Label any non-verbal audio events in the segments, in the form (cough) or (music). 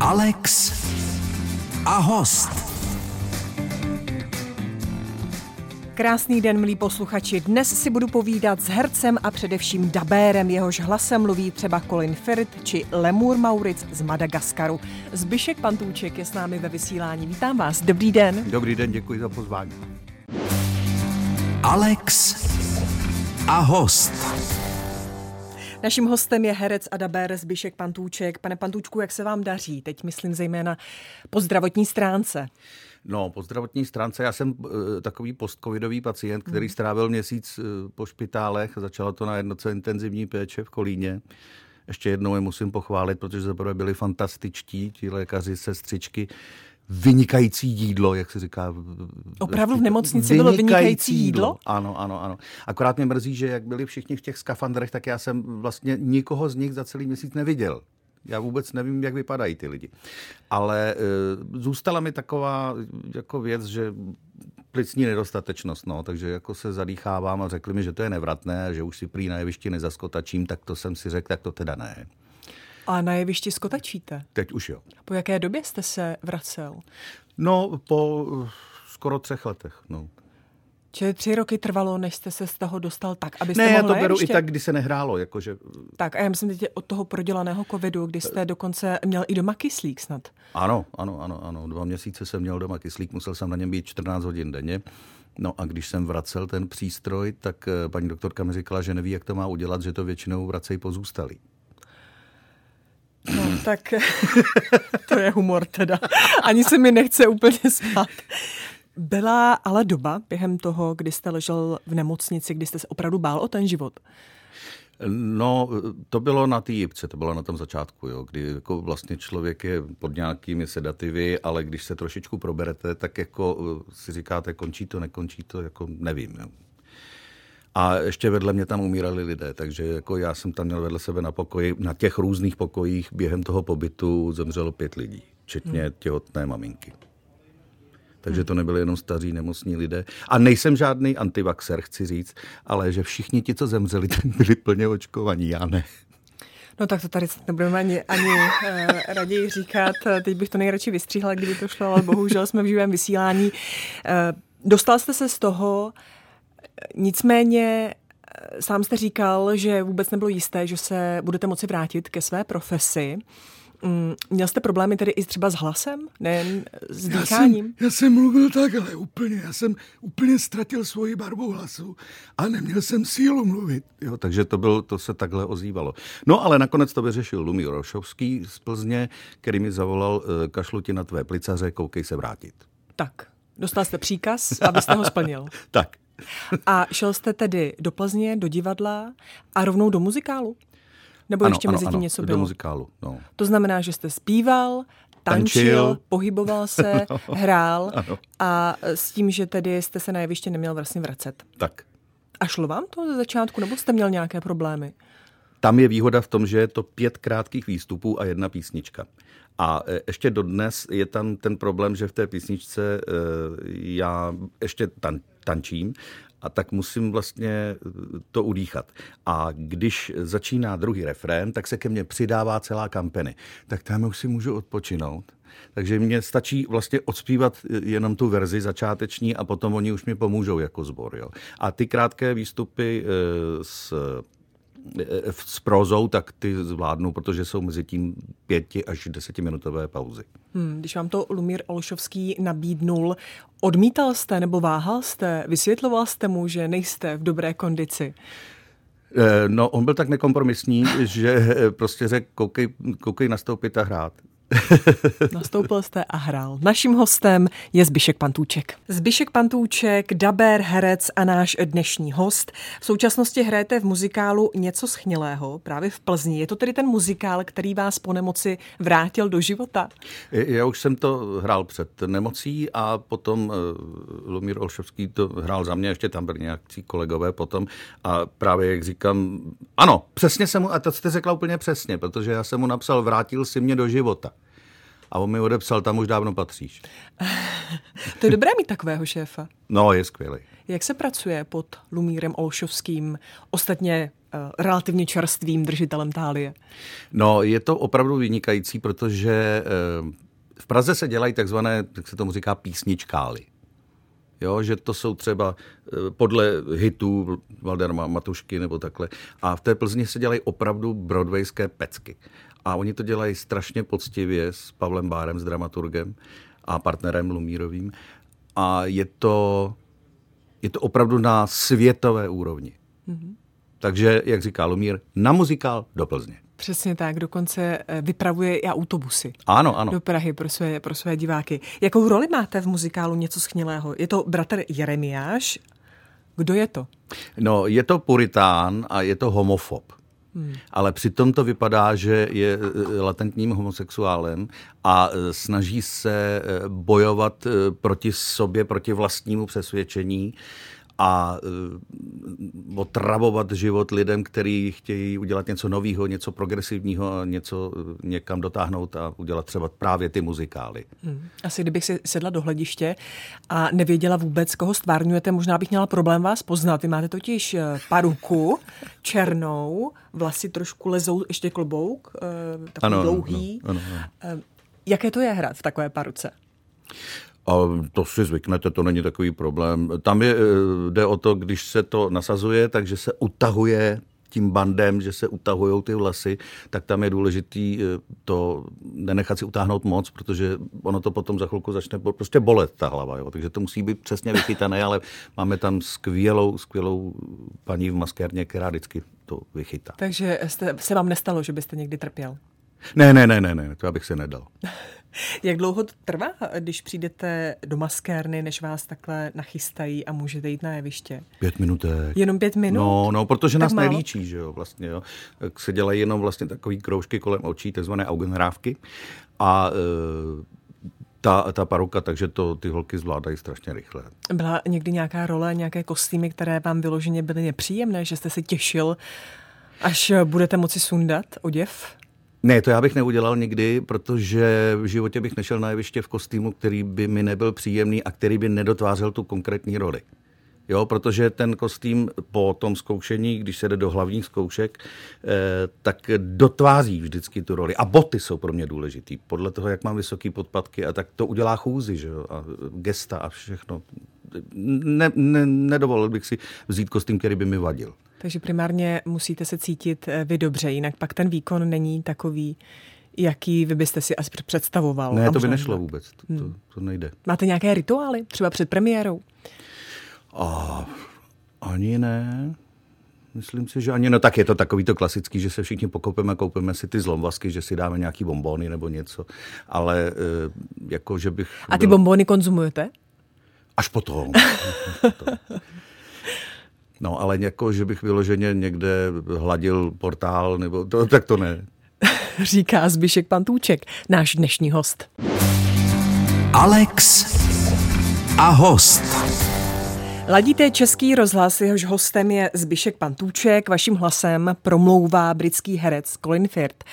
Alex a host. Krásný den, milí posluchači. Dnes si budu povídat s hercem a především dabérem. Jehož hlasem mluví třeba Colin Firth či Lemur Mauric z Madagaskaru. Zbyšek Pantůček je s námi ve vysílání. Vítám vás. Dobrý den. Dobrý den, děkuji za pozvání. Alex a host. Naším hostem je herec a dabér Zbyšek Pantůček. Pane Pantůčku, jak se vám daří? Teď myslím zejména po zdravotní stránce. No, po zdravotní stránce, já jsem uh, takový postcovidový pacient, který strávil měsíc uh, po špitálech, začalo to na jednoce intenzivní péče v Kolíně. Ještě jednou je musím pochválit, protože zaprvé byli fantastičtí, ti lékaři, sestřičky, vynikající jídlo, jak se říká. Opravdu v nemocnici bylo vynikající jídlo? Ano, ano, ano. Akorát mě mrzí, že jak byli všichni v těch skafandrech, tak já jsem vlastně nikoho z nich za celý měsíc neviděl. Já vůbec nevím, jak vypadají ty lidi. Ale e, zůstala mi taková jako věc, že plicní nedostatečnost, no, takže jako se zadýchávám a řekli mi, že to je nevratné, že už si prý na jevišti nezaskotačím, tak to jsem si řekl, tak to teda ne. A na jevišti skotačíte? Teď už jo. Po jaké době jste se vracel? No, po skoro třech letech, no. Čili tři roky trvalo, než jste se z toho dostal tak, abyste Ne, já mohl to beru i tak, kdy se nehrálo, jakože... Tak a já myslím teď od toho prodělaného covidu, kdy jste dokonce měl i doma kyslík snad. Ano, ano, ano, ano. Dva měsíce jsem měl doma kyslík, musel jsem na něm být 14 hodin denně. No a když jsem vracel ten přístroj, tak eh, paní doktorka mi říkala, že neví, jak to má udělat, že to většinou vracejí pozůstalí. No, (laughs) tak (laughs) to je humor teda. Ani se mi nechce úplně spát. Byla ale doba během toho, kdy jste ležel v nemocnici, kdy jste se opravdu bál o ten život? No, to bylo na té jipce, to bylo na tom začátku, jo, kdy jako vlastně člověk je pod nějakými sedativy, ale když se trošičku proberete, tak jako eh, si říkáte, končí to, nekončí to, jako nevím. Jo. A ještě vedle mě tam umírali lidé, takže jako já jsem tam měl vedle sebe na pokoji, na těch různých pokojích během toho pobytu zemřelo pět lidí, včetně těhotné maminky. Takže to nebyly jenom staří nemocní lidé. A nejsem žádný antivaxer, chci říct, ale že všichni ti, co zemřeli, (laughs) byli plně očkovaní, já ne. No tak to tady nebudeme ani, ani uh, raději říkat. Teď bych to nejradši vystříhla, kdyby to šlo, ale bohužel jsme v živém vysílání. Uh, dostal jste se z toho, nicméně eh, sám jste říkal, že vůbec nebylo jisté, že se budete moci vrátit ke své profesi. Mm, měl jste problémy tedy i třeba s hlasem, nejen s Já dýcháním? jsem, já jsem mluvil tak, ale úplně, já jsem úplně ztratil svoji barvu hlasu a neměl jsem sílu mluvit. Jo, takže to, byl, to se takhle ozývalo. No ale nakonec to vyřešil Lumír Rošovský z Plzně, který mi zavolal, eh, kašlu ti na tvé plicaře, koukej se vrátit. Tak, dostal jste příkaz, abyste ho splnil. (laughs) Tak, A šel jste tedy do Plzně, do divadla a rovnou do muzikálu? Nebo ještě mezi tím něco do bylo? muzikálu, no. To znamená, že jste zpíval, tančil, Tančil. pohyboval se, (laughs) hrál ano. a s tím, že tedy jste se na jeviště neměl vlastně vracet. Tak. A šlo vám to ze začátku, nebo jste měl nějaké problémy? Tam je výhoda v tom, že je to pět krátkých výstupů a jedna písnička. A e, ještě dodnes je tam ten problém, že v té písničce e, já ještě tan, tančím a tak musím vlastně e, to udýchat. A když začíná druhý refrén, tak se ke mně přidává celá kampeny. Tak tam už si můžu odpočinout. Takže mně stačí vlastně odspívat jenom tu verzi začáteční a potom oni už mi pomůžou jako sbor. Jo. A ty krátké výstupy s s prózou, tak ty zvládnu, protože jsou mezi tím pěti až desetiminutové pauzy. Hmm, když vám to Lumír Olšovský nabídnul, odmítal jste nebo váhal jste? Vysvětloval jste mu, že nejste v dobré kondici? E, No, on byl tak nekompromisní, (laughs) že e, prostě řekl, koukej, koukej nastoupit a hrát. (laughs) Nastoupil jste a hrál. Naším hostem je Zbyšek Pantůček. Zbyšek Pantůček, daber, herec a náš dnešní host. V současnosti hrajete v muzikálu Něco schnilého, právě v Plzni. Je to tedy ten muzikál, který vás po nemoci vrátil do života? Já už jsem to hrál před nemocí a potom e, Lumír Olšovský to hrál za mě, ještě tam byli nějaký kolegové potom a právě jak říkám, ano, přesně jsem mu, a to jste řekla úplně přesně, protože já jsem mu napsal, vrátil si mě do života. A on mi odepsal, tam už dávno patříš. (laughs) To je dobré mít takového šéfa. No, je skvělý. Jak se pracuje pod Lumírem Olšovským? Ostatně eh, relativně čerstvým držitelem tálie? No, je to opravdu vynikající, protože eh, v Praze se dělají takzvané, jak se tomu říká, písničkály. Jo, že to jsou třeba eh, podle hitů Valdemara Matušky nebo takhle. A v té Plzni se dělají opravdu broadwayské pecky. A oni to dělají strašně poctivě s Pavlem Bárem, s dramaturgem a partnerem Lumírovým. A je to, je to opravdu na světové úrovni. Mm-hmm. Takže, jak říká Lumír, na muzikál do Plzně. Přesně tak, dokonce eh, vypravuje i autobusy. Ano, ano. Do Prahy pro své, pro své diváky. Jakou roli máte v muzikálu Něco schnilého? Je to bratr Jeremiáš? Kdo je to? No, je to puritán a je to homofob. Hmm. Ale přitom to vypadá, že je eh, latentním homosexuálem a eh, snaží se bojovat proti sobě, proti vlastnímu přesvědčení a uh, otravovat život lidem, kteří chtějí udělat něco nového, něco progresivního, něco uh, někam dotáhnout a udělat třeba právě ty muzikály. Hmm. Asi kdybych si sedla do hlediště a nevěděla vůbec, koho stvárňujete, možná bych měla problém vás poznat. Vy máte totiž eh, paruku (laughs) černou, vlasy trošku lezou, ještě klobouk, takový ano, dlouhý. Ano, ano, ano. Jaké to je hrát v takové paruce? A to si zvyknete, to není takový problém. Tam je, eh, jde o to, když se to nasazuje, takže se utahuje tím bandem, že se utahují ty vlasy, tak tam je důležitý eh, to nenechat si utáhnout moc, protože ono to potom za chvilku začne prostě bolet ta hlava. Jo. Takže to musí být přesně vychytané, ale máme tam skvělou, skvělou paní v maskérně, která vždycky to vychytá. Takže jste, se vám nestalo, že byste někdy trpěl? Ne, ne, ne, ne, ne, to abych se nedal. (laughs) Jak dlouho to trvá, když přijdete do maskérny, než vás takhle nachystají a můžete jít na jeviště? Pět minut. Jenom pět minut? No, no protože tak nás málo? nelíčí, že jo, vlastně, jo. Tak se dělají jenom vlastně takový kroužky kolem očí, takzvané augenhrávky. A e, ta, ta paruka, takže to ty holky zvládají strašně rychle. Byla někdy nějaká role, nějaké kostýmy, které vám vyloženě byly nepříjemné, že jste se těšil, až budete moci sundat oděv? Ne, to já bych neudělal nikdy, protože v životě bych nešel na jeviště v kostýmu, který by mi nebyl příjemný a který by nedotvářel tu konkrétní roli. Jo, protože ten kostým po tom zkoušení, když se jde do hlavních zkoušek, eh, tak dotváří vždycky tu roli. A boty jsou pro mě důležitý. Podle toho, jak mám vysoké podpatky, a tak to udělá chůzi, že jo? a gesta a všechno. Ne, ne, nedovolil bych si vzít kostým, který by mi vadil. Takže primárně musíte se cítit eh, vy dobře, jinak pak ten výkon není takový, jaký vy byste si asi představoval. Ne, to by nešlo vůbec, to, to, hmm. to nejde. Máte nějaké rituály, třeba před premiérou? A, ani ne. Myslím si, že ani no tak je to takový to klasický, že se všichni pokopeme, koupíme si ty zlomvasky, že si dáme nějaký bombóny nebo něco, ale e, jako, že bych... A ty byl... bombóny konzumujete? Až potom. (laughs) No, ale jako, že bych vyloženě někde hladil portál, nebo to, tak to ne. (laughs) Říká Zbyšek Pantůček, náš dnešní host. Alex a host. Ladíte Český rozhlas, jehož hostem je Zbyšek Pantůček, vaším hlasem promlouvá britský herec Colin Firth.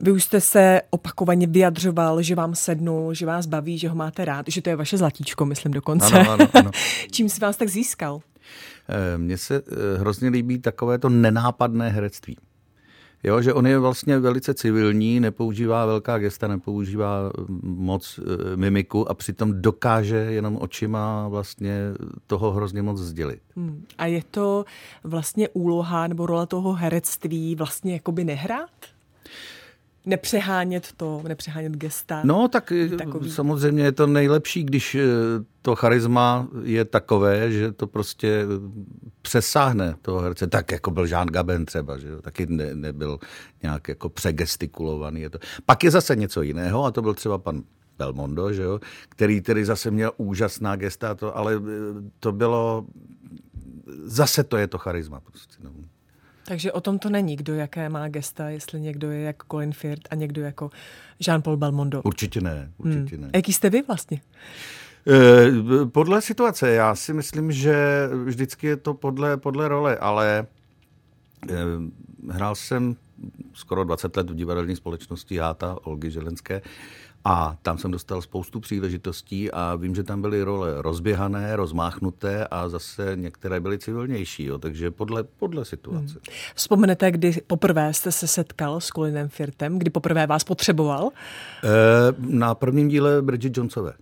Vy už jste se opakovaně vyjadřoval, že vám sednul, že vás baví, že ho máte rád, že to je vaše zlatíčko, myslím dokonce. Ano, ano, ano. (laughs) Čím si vás tak získal? Eh, mně se eh, hrozně líbí takové to nenápadné herectví. Jo, že on je vlastně velice civilní, nepoužívá velká gesta, nepoužívá mm, moc e, mimiku a přitom dokáže jenom očima vlastně toho hrozně moc sdělit. Hmm. A je to vlastně úloha nebo role toho herectví vlastně jakoby nehrát? Nepřehánět to, nepřehánět gesta. No, tak takový. samozřejmě je to nejlepší, když eh, to charisma je takové, že to prostě přesáhne toho herce, tak jako byl Jean Gaben třeba, že jo? taky ne, nebyl nějak jako přegestikulovaný. Je to. Pak je zase něco jiného a to byl třeba pan Belmondo, že jo? který tedy zase měl úžasná gesta, to, ale eh, to bylo, zase to je to charisma. Prostě, no. Takže o tom to není, kdo jaké má gesta, jestli někdo je jako Colin Firth a někdo jako Jean-Paul Belmondo. Určitě ne, určitě hmm. ne. Jaký jste vy vlastně? Eh, podle situace. Já si myslím, že vždycky je to podle, podle role, ale eh, hrál jsem skoro 20 let v divadelní společnosti Játa, Olgy Želenské. A tam jsem dostal spoustu příležitostí a vím, že tam byly role rozběhané, rozmáchnuté a zase některé byly civilnější, jo, takže podle, podle situace. Hmm. Vzpomenete, kdy poprvé jste se setkal s Colinem Firtem, kdy poprvé vás potřeboval? E, na prvním díle Bridget Jonesové.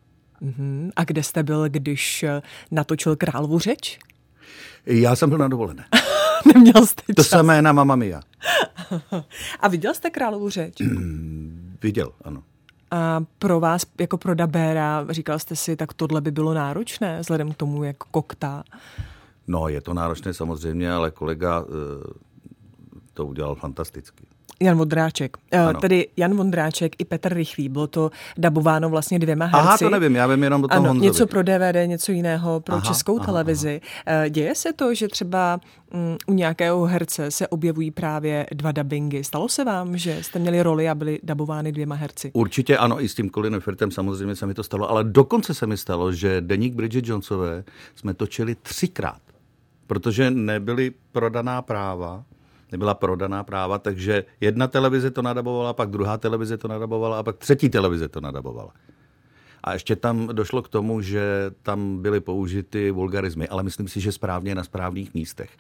Uh-huh. A kde jste byl, když eh, natočil Královu řeč? Já jsem byl na dovolené. (laughs) Neměl jste čas. To samé na Mamma Mia. (laughs) A viděl jste Královu řeč? Viděl, ano. A pro vás, jako pro dabéra, říkal jste si, tak tohle by bylo náročné, vzhledem k tomu, jak koktá? No, je to náročné samozřejmě, ale kolega eh, to udělal fantasticky. Jan Vondráček. Eh, ano. Tedy Jan Vondráček i Petr Rychlý. Bylo to dabováno vlastně dvěma herci. Aha, to nevím, já vím jenom o tom ano, Něco pro DVD, něco jiného pro aha, českou aha, televizi. Aha. Eh, děje se to, že třeba um, u nějakého herce se objevují právě dva dabingy. Stalo se vám, že jste měli roli a byly dabovány dvěma herci? Určitě ano, i s tím Colinem Firtem samozřejmě se mi to stalo, ale dokonce se mi stalo, že deník Bridget Jonesové jsme točili třikrát, protože nebyly prodaná práva nebyla prodaná práva, takže jedna televize to nadabovala, pak druhá televize to nadabovala a pak třetí televize to nadabovala. A ještě tam došlo k tomu, že tam byly použity vulgarizmy, ale myslím si, že správně na správných místech.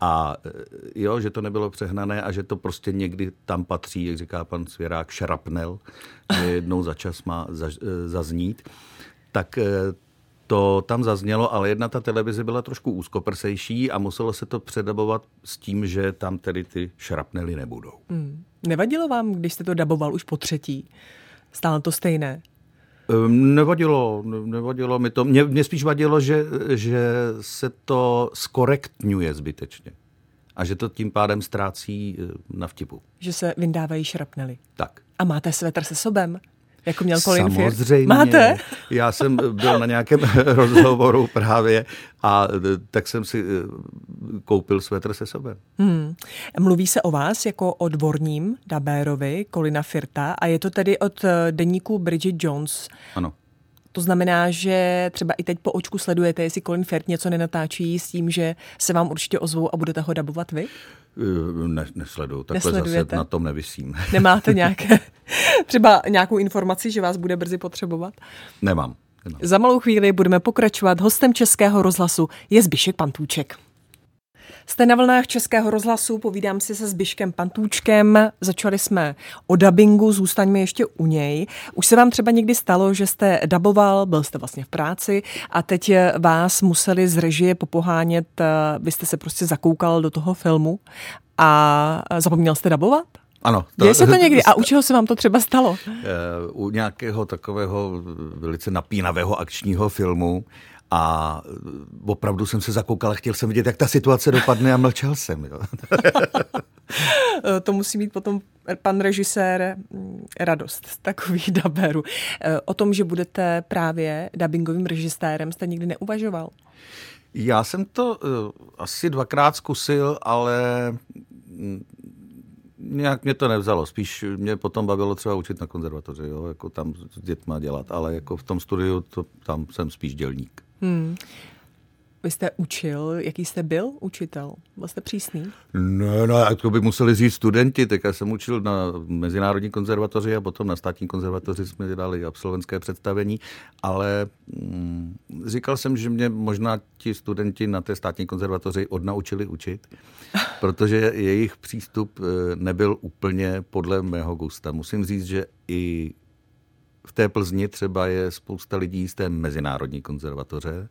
A e, jo, že to nebylo přehnané a že to prostě někdy tam patří, jak říká pan Svěrák, šrapnel, jednou za čas má e, zaznít. Tak e, to tam zaznělo, ale jedna ta televize byla trošku úzkoprsejší a muselo se to předabovat s tím, že tam tedy ty šrapnely nebudou. Hmm. Nevadilo vám, když jste to daboval už po třetí? Stále to stejné? Um, nevadilo, nevadilo mi to. Mě, mě spíš vadilo, že, že se to skorektňuje zbytečně. A že to tím pádem ztrácí eh, na vtipu. Že se vyndávají šrapnely. Tak. A máte svetr se sobem? Jako měl Colin Samozřejmě. Máte? Já jsem byl na nějakém (laughs) rozhovoru právě a tak jsem si eh, koupil svetr se sobem. Hmm. Mluví se o vás jako o dvorním dabérovi Colina Firta a je to tedy od eh, deníku Bridget Jones. Ano. To znamená, že třeba i teď po očku sledujete, jestli Colin Firth něco nenatáčí s tím, že se vám určitě ozvou a budete ho dabovat vy? Eh, ne, nesleduju, takhle zase na tom nevysím. (laughs) (laughs) Nemáte nějaké, třeba nějakou informaci, že vás bude brzy potřebovat? Nemám. Nemám. Za malou chvíli budeme pokračovat. Hostem Českého rozhlasu je Zbišek Pantůček. Jste na vlnách Českého rozhlasu, povídám si se Zbiškem Pantůčkem. Začali jsme o dabingu, zůstaňme ještě u něj. Už se vám třeba někdy stalo, že jste daboval, byl jste vlastně v práci a teď vás museli z režie popohánět, vy jste se prostě zakoukal do toho filmu a zapomněl jste dabovat? Ano. To, Děje se to někdy? A (laughs) u čeho se vám to třeba stalo? U nějakého takového velice napínavého akčního filmu a opravdu jsem se zakoukal a chtěl jsem vidět, jak ta situace dopadne a mlčel jsem. Jo. (laughs) to musí mít potom pan režisér mm, radost z takových (laughs) daberů. E, o tom, že budete právě dubbingovým režisérem, jste nikdy neuvažoval? Já jsem to uh, asi dvakrát zkusil, ale mm, nějak mě to nevzalo. Spíš mě potom bavilo třeba učit na konzervatoři, jo, jako tam s dětma dělat, ale jako v tom studiu to, tam jsem spíš dělník. Hmm. Vy jste učil, jaký jste byl učitel? Byl jste přísný? Ne, no, to by museli říct studenti, tak já jsem učil na Mezinárodní konzervatoři a potom na státní konzervatoři jsme dali absolventské představení, ale mm, říkal jsem, že mě možná ti studenti na té státní konzervatoři odnaučili učit, (laughs) protože jejich přístup eh, nebyl úplně podle mého gusta. Musím říct, že i v té Plzni třeba je spousta lidí z té mezinárodní konzervatoře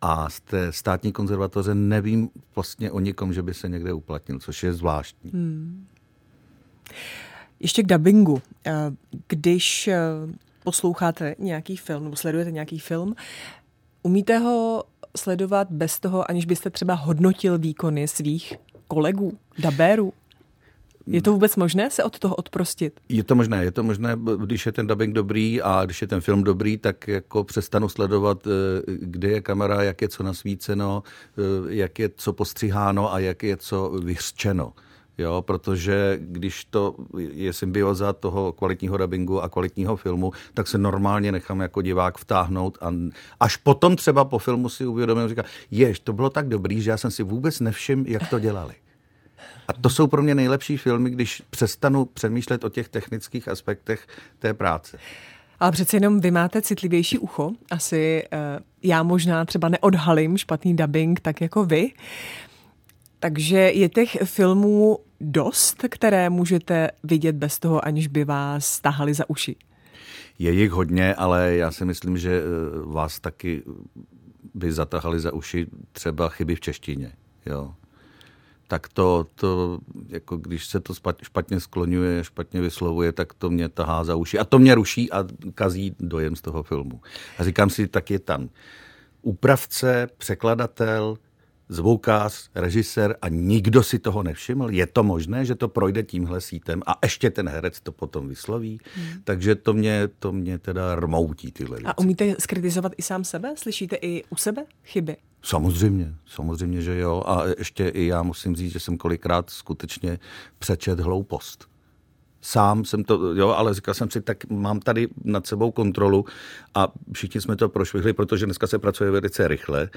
a z té státní konzervatoře nevím vlastně o nikom, že by se někde uplatnil, což je zvláštní. Hmm. Ještě k dubbingu. Eh, když eh, posloucháte nějaký film nebo sledujete nějaký film, umíte ho sledovat bez toho, aniž byste třeba hodnotil výkony svých kolegů, dabérů? Je to vůbec možné se od toho odprostit? Je to možné, je to možné, když je ten dubbing dobrý a když je ten film dobrý, tak jako přestanu sledovat, eh, kde je kamera, jak je co nasvíceno, eh, jak je co postřiháno a jak je co vyřčeno. Jo, protože když to je symbioza toho kvalitního dubbingu a kvalitního filmu, tak se normálně nechám jako divák vtáhnout a až potom třeba po filmu si uvědomím, říkám, jež, to bylo tak dobrý, že já jsem si vůbec nevšiml, jak to dělali. A to jsou pro mě nejlepší filmy, když přestanu přemýšlet o těch technických aspektech té práce. Ale přece jenom vy máte citlivější ucho. Asi uh, já možná třeba neodhalím špatný dubbing tak jako vy. Takže je těch filmů dost, které můžete vidět bez toho, aniž by vás tahali za uši. Je jich hodně, ale já si myslím, že eh, vás taky by zatahali za uši třeba chyby v češtině. Jo. Tak to, to, jako když se to špatně skloňuje, špatně vyslovuje, tak to mě tahá za uši. A to mě ruší a kazí dojem z toho filmu. A říkám si, tak je tam úpravce, překladatel, zvukář, režisér a nikdo si toho nevšiml? Je to možné, že to projde tímhle sítem a ještě ten herec to potom vysloví? Hmm. Takže to mě, to mě teda rmoutí tyhle věci. A umíte skritizovat i sám sebe? Slyšíte i u sebe chyby? Samozřejmě, samozřejmě, že jo. A ještě i já musím říct, že jsem kolikrát skutečně přečet hloupost. Sám jsem to, jo, ale říkal jsem si, tak mám tady nad sebou kontrolu a všichni jsme to prošvihli, protože dneska se pracuje velice rychle,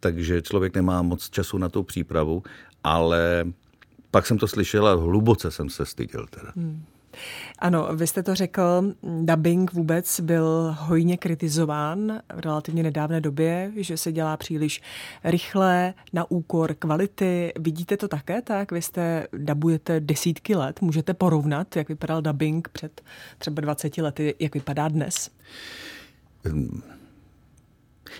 takže člověk nemá moc času na tu přípravu, ale pak jsem to slyšel a hluboce jsem se styděl teda. Hmm. Ano, vy jste to řekl, dubbing vůbec byl hojně kritizován v relativně nedávné době, že se dělá příliš rychle, na úkor kvality. Vidíte to také tak? Vy jste dabujete desítky let, můžete porovnat, jak vypadal dubbing před třeba 20 lety, jak vypadá dnes?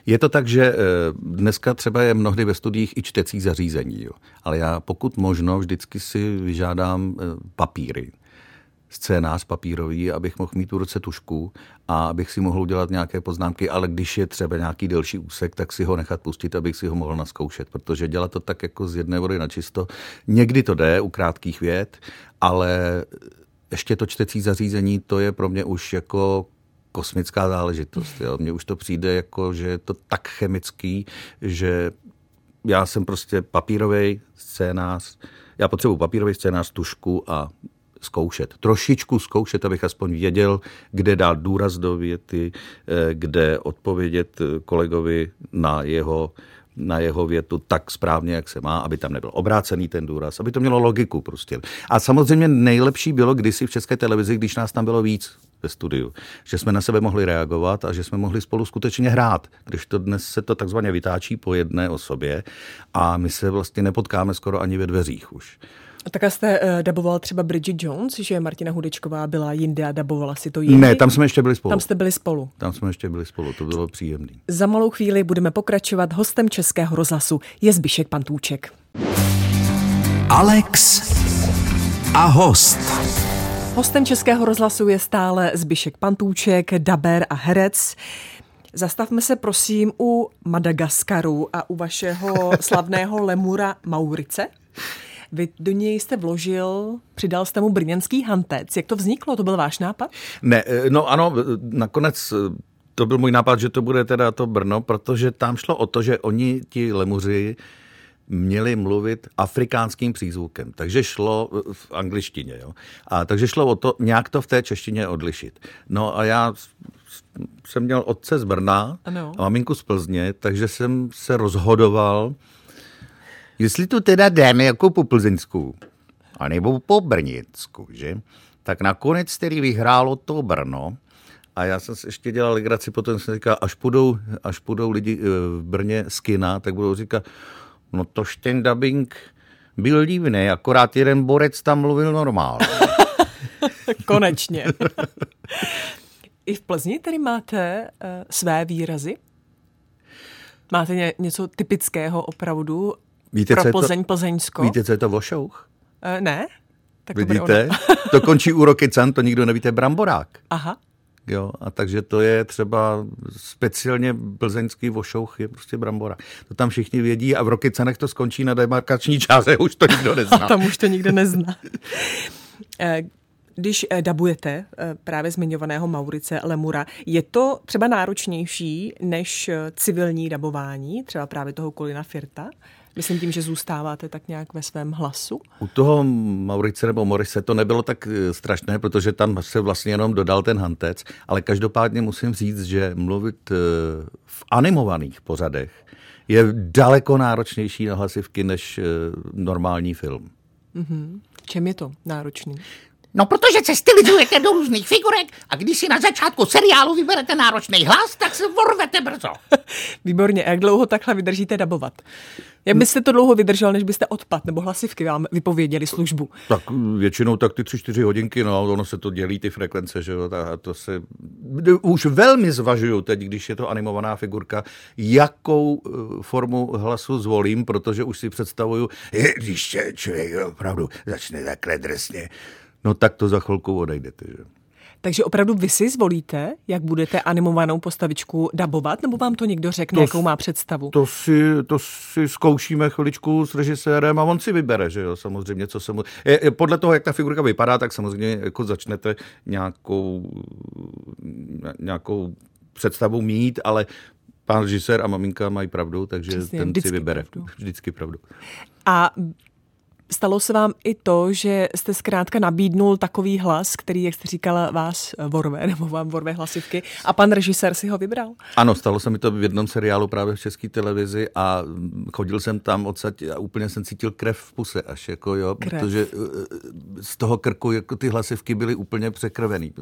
Je to tak, že eh, dneska třeba je mnohdy ve studiích i čtecí zařízení, jo. ale já pokud možno vždycky si vyžádám eh, papíry scénář papírový, abych mohl mít tu ruce tušku a abych si mohl udělat nějaké poznámky, ale když je třeba nějaký delší úsek, tak si ho nechat pustit, abych si ho mohl naskoušet, protože dělat to tak jako z jedné vody na čisto. Někdy to jde u krátkých věd, ale ještě to čtecí zařízení, to je pro mě už jako kosmická záležitost. Jo. Mně už to přijde jako, že je to tak chemický, že já jsem prostě papírový scénář, já potřebuji papírový scénář, tušku a zkoušet. Trošičku zkoušet, abych aspoň věděl, kde dát důraz do věty, eh, kde odpovědět kolegovi na jeho na jeho větu tak správně, jak se má, aby tam nebyl obrácený ten důraz, aby to mělo logiku prostě. A samozřejmě nejlepší bylo kdysi v České televizi, když nás tam bylo víc ve studiu, že jsme na sebe mohli reagovat a že jsme mohli spolu skutečně hrát, když to dnes se to takzvaně vytáčí po jedné osobě a my se vlastně nepotkáme skoro ani ve dveřích už. A tak jste uh, daboval třeba Bridget Jones, že Martina Hudečková byla jinde a dabovala si to jiný? Ne, tam jsme ještě byli spolu. Tam jste byli spolu. Tam jsme ještě byli spolu, to bylo příjemné. Za malou chvíli budeme pokračovat. Hostem Českého rozhlasu je Zbišek Pantůček. Alex a host. Hostem Českého rozhlasu je stále Zbišek Pantůček, daber a herec. Zastavme se prosím u Madagaskaru a u vašeho slavného (laughs) lemura Maurice. Vy do něj jste vložil, přidal jste mu brněnský hantec. Jak to vzniklo? To byl váš nápad? Ne, eh, no ano, nakonec eh, to byl můj nápad, že to bude teda to Brno, protože tam šlo o to, že oni, ti lemuři, měli mluvit afrikánským přízvukem. Takže šlo eh, v angličtině. Jo? A takže šlo o to nějak to v té češtině odlišit. No a já jsem měl otce z Brna ano. a maminku z Plzně, takže jsem se rozhodoval, Jestli to teda dáme jako po Plzeňsku, anebo po Brnicku, že? Tak nakonec tedy vyhrálo to Brno, a já jsem si ještě dělal legraci, potom jsem říkal, až půjdou, až půjdou lidi eh, v Brně z kina, tak budou říkat, no tož ten dubbing byl divný, akorát jeden borec tam mluvil normálně. (laughs) Konečně. I v Plzni tedy máte uh, své výrazy? Máte ně, něco typického opravdu Víte, pro Plzeň, to, Plzeňsko. Víte, co je to vošouch? Uh, ne. Tak Vidíte? To, (laughs) to končí u Rokycan, to nikdo nevíte, bramborák. Aha. Jo, a takže to je třeba speciálně plzeňský vošouch je prostě brambora. To tam všichni vědí a v Rokycanech to skončí na demarkační čáře, už to nikdo nezná. A (laughs) tam už to nikdo nezná. (laughs) Eh, když eh, dabujete právě zmiňovaného Maurice Lemura, je to třeba náročnější než civilní dabování, třeba právě toho Kolina Firta? Myslím tím, že zůstáváte tak nějak ve svém hlasu? U toho Maurice nebo Morise to nebylo tak eh, strašné, protože tam se vlastně jenom dodal ten hantec, ale každopádně musím říct, že mluvit eh, v animovaných pořadech je daleko náročnější na hlasivky než eh, normální film. Mm-hmm. Čem je to náročný? No, protože se stylizujete do různých figurek a když si na začátku seriálu vyberete náročný hlas, tak se vorvete brzo. (laughs) Výborně. A jak dlouho takhle vydržíte dabovat? Jak byste to dlouho vydržel, než byste odpad nebo hlasivky vám vypověděli službu? Tak většinou tak ty tři, čtyři hodinky, no, ono se to dělí ty frekvence, že jo, a to se už velmi zvažuju teď, když je to animovaná figurka, jakou eh, formu hlasu zvolím, protože už si představuju, když člověk opravdu začne takhle drsně, no tak to za chvilku odejdete, že takže opravdu vy si zvolíte, jak budete animovanou postavičku dabovat, nebo vám to někdo řekne, to, jakou má představu? To si, to si zkoušíme chviličku s režisérem a on si vybere, že jo, samozřejmě, co se mu... Je, je, podle toho, jak ta figurka vypadá, tak samozřejmě jako začnete nějakou, nějakou představu mít, ale pán režisér a maminka mají pravdu, takže Přesně, ten si vybere. Pravdu. Vždycky pravdu. A Stalo se vám i to, že jste zkrátka nabídnul takový hlas, který, jak jste říkala, vás vorve, (laughs) nebo vám vorve hlasivky, a pan režisér si ho vybral? Ano, stalo se mi to v jednom seriálu právě v české televizi a chodil jsem tam odsaď a úplně jsem cítil krev v puse až, jako jo, krev. protože eh, z toho krku jako ty hlasivky byly úplně překrvený.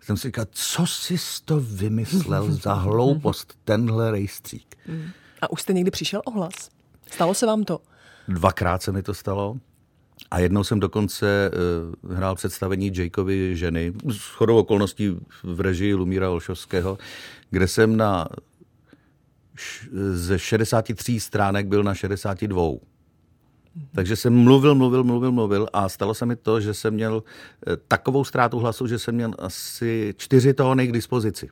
Jsem si říkal, co jsi to vymyslel za (laughs) hloupost, tenhle rejstřík. A už jste někdy přišel o hlas? Stalo se vám to? Dvakrát se mi to stalo. A jednou jsem dokonce uh, hrál představení Jakeovy ženy, s chodou okolností v režii Lumíra Olšovského, kde jsem na ze 63 stránek byl na 62. Takže jsem mluvil, mluvil, mluvil, mluvil a stalo se mi to, že jsem měl eh, takovou ztrátu hlasu, že jsem měl asi čtyři tóny k dispozici.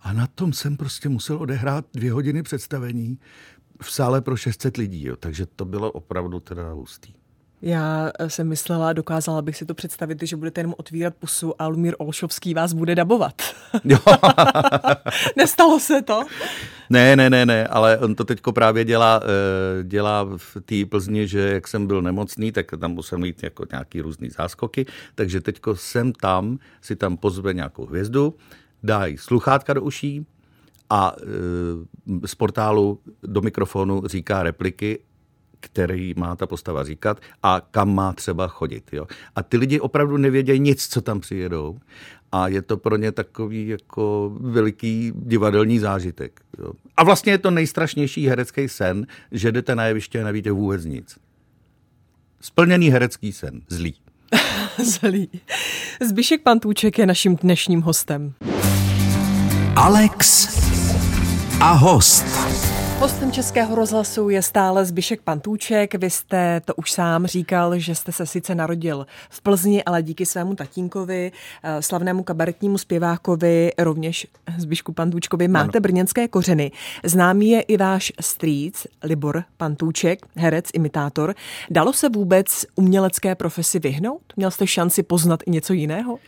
A na tom jsem prostě musel odehrát dvě hodiny představení v sále pro 600 lidí, jo, takže to bylo opravdu teda hustý. Já jsem myslela, dokázala bych si to představit, že budete jenom otvírat pusu a Lumír Olšovský vás bude dabovat. Jo. (laughs) Nestalo se to? Ne, ne, ne, ne, ale on to teďko právě dělá, eh, dělá v té Plzni, že jak jsem byl nemocný, tak tam musel mít jako nějaký různý záskoky, takže teďko jsem tam, si tam pozve nějakou hvězdu, dají sluchátka do uší, a e, z portálu do mikrofonu říká repliky který má ta postava říkat a kam má třeba chodit. Jo. A ty lidi opravdu nevědějí nic, co tam přijedou a je to pro ně takový jako veliký divadelní zážitek. Jo. A vlastně je to nejstrašnější herecký sen, že jdete na jeviště a nevíte vůbec nic. Splněný herecký sen, zlý. (laughs) zlý. Zbyšek Pantůček je naším dnešním hostem. Alex a host. Hostem Českého rozhlasu je stále Zbyšek Pantůček. Vy jste to už sám říkal, že jste se sice narodil v Plzni, ale díky svému tatínkovi, eh, slavnému kabaretnímu zpěvákovi, rovněž Zbyšku Pantůčkovi, máte ano. brněnské kořeny. Známý je i váš strýc Libor Pantůček, herec, imitátor. Dalo se vůbec umělecké profesi vyhnout? Měl jste šanci poznat i něco jiného?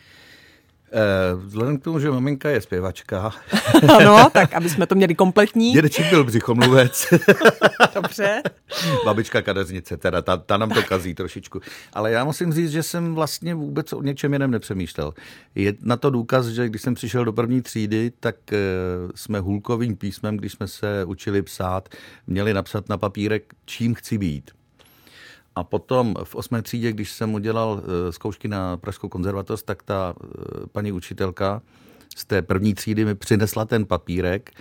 Eh, vzhledem k tomu, že maminka je zpěvačka. (laughs) ano, tak aby jsme to měli kompletní. Dědeček byl břichomluvec. (laughs) Dobře. Babička kadeřnice, teda ta, ta nám to kazí trošičku. Ale já musím říct, že jsem vlastně vůbec o něčem jiném nepřemýšlel. Je na to důkaz, že když jsem přišel do první třídy, tak eh, jsme hůlkovým písmem, když jsme se učili psát, měli napsat na papírek, čím chci být. A potom v osmé třídě, když jsem udělal eh, zkoušky na Pražskou konzervatoř, tak ta eh, paní učitelka z té první třídy mi přinesla ten papírek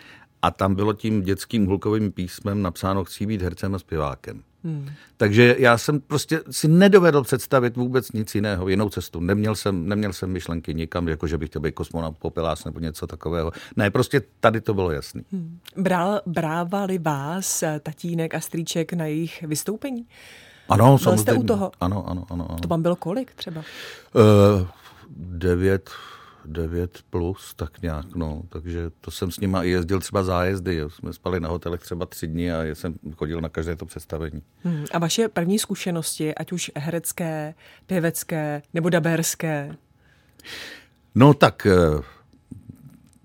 a tam bylo tím dětským hulkovým písmem napsáno chci být hercem a zpěvákem. Hmm. Takže já jsem prostě si nedovedl představit vůbec nic jiného, jinou cestu. Neměl jsem, neměl jsem myšlenky nikam, jako že bych chtěl být kosmonaut, popelás nebo něco takového. Ne, prostě tady to bylo jasný. Hmm. Bral, brávali vás eh, tatínek a strýček na jejich vystoupení? Ano, Byl samozřejmě. jste u toho? Ano, ano, ano. ano. To vám bylo kolik třeba? Uh, devět, devět plus, tak nějak, no. Takže to jsem s nima i jezdil třeba zájezdy. Jo. Jsme spali na hotelech třeba tři dny a jsem chodil na každé to představení. Hmm. A vaše první zkušenosti, ať už herecké, pěvecké nebo daberské? No tak, uh,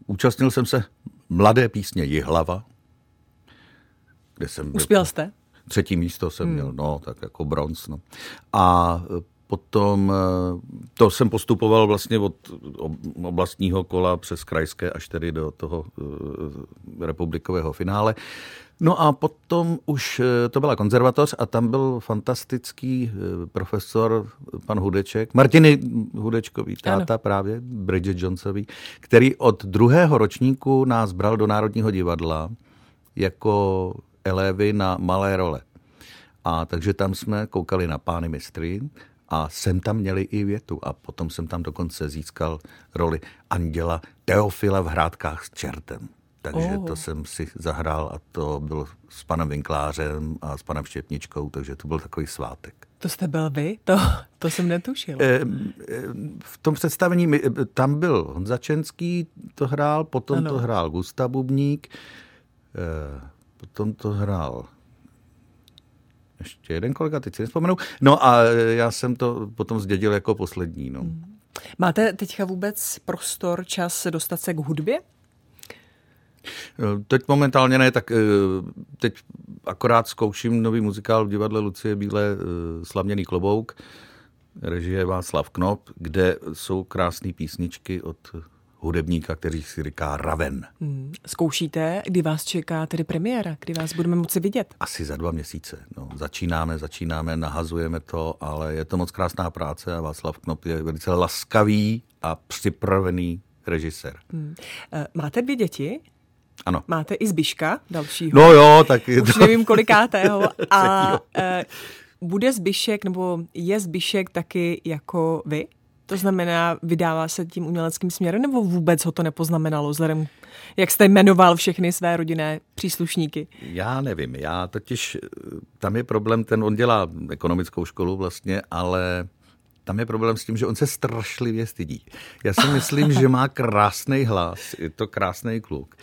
účastnil jsem se mladé písně Jihlava, kde jsem byl... Uspěl jste? Třetí místo jsem hmm. měl, no, tak jako bronz. No. A Potom eh, to jsem postupoval vlastně od oblastního kola přes krajské až tedy do toho eh, republikového finále. No a potom už to byla konzervatoř a tam byl fantastický profesor, pan Hudeček, Martiny Hudečkový, táta ano. právě, Bridget Jonesový, který od druhého ročníku nás bral do Národního divadla jako elevy na malé role. A takže tam jsme koukali na pány mistry a jsem tam měli i větu a potom jsem tam dokonce získal roli Anděla Teofila v hrádkách s čertem. Takže oh. to jsem si zahrál a to bylo s panem Vinklářem a s panem Štěpničkou, takže to byl takový svátek. To jste byl vy? To, to jsem netušil. E, v tom představení, tam byl Honza Čenský, to hrál, potom ano. to hrál Gustav Bubník, e, potom to hrál ještě jeden kolega, teď si nespomenu. No a já jsem to potom zdědil jako poslední. No. Hmm. Máte teďka vůbec prostor, čas dostat se k hudbě? Teď momentálně ne, tak eh, teď akorát zkouším nový muzikál v divadle Lucie Bílé eh, Slavněný klobouk, režie Václav Knop, kde jsou krásné písničky od hudebníka, který si říká Raven. Hmm. Zkoušíte, kdy vás čeká tedy premiéra, kdy vás budeme moci vidět? Asi za dva měsíce. No, začínáme, začínáme, nahazujeme to, ale je to moc krásná práce a Václav Knop je velice laskavý a připravený režisér. Hmm. Eh, máte dvě děti? Ano. Máte i Zbiška dalšího? No jo, tak... Už to... nevím kolikátého. (laughs) A uh, bude Zbišek, nebo je Zbišek taky jako vy? To znamená, vydává se tím uměleckým směrem, nebo vůbec ho to nepoznamenalo, vzhledem, jak jste jmenoval všechny své rodinné příslušníky? Já nevím, já totiž, tam je problém, ten on dělá ekonomickou školu vlastně, ale tam je problém s tím, že on se strašlivě stydí. Já si myslím, že má krásný hlas, je to krásný kluk,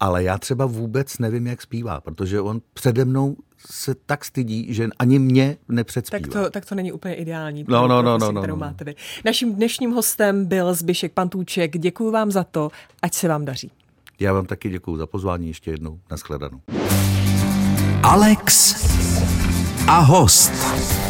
ale já třeba vůbec nevím, jak zpívá, protože on přede mnou se tak stydí, že ani mě nepředspívá. Tak to, tak to není úplně ideální, no, no, no, no, no, kterou no. máte vy. Naším dnešním hostem byl Zbyšek Pantůček. Děkuji vám za to, ať se vám daří. Já vám taky děkuji za pozvání ještě jednou. Naschledanou. Alex a host.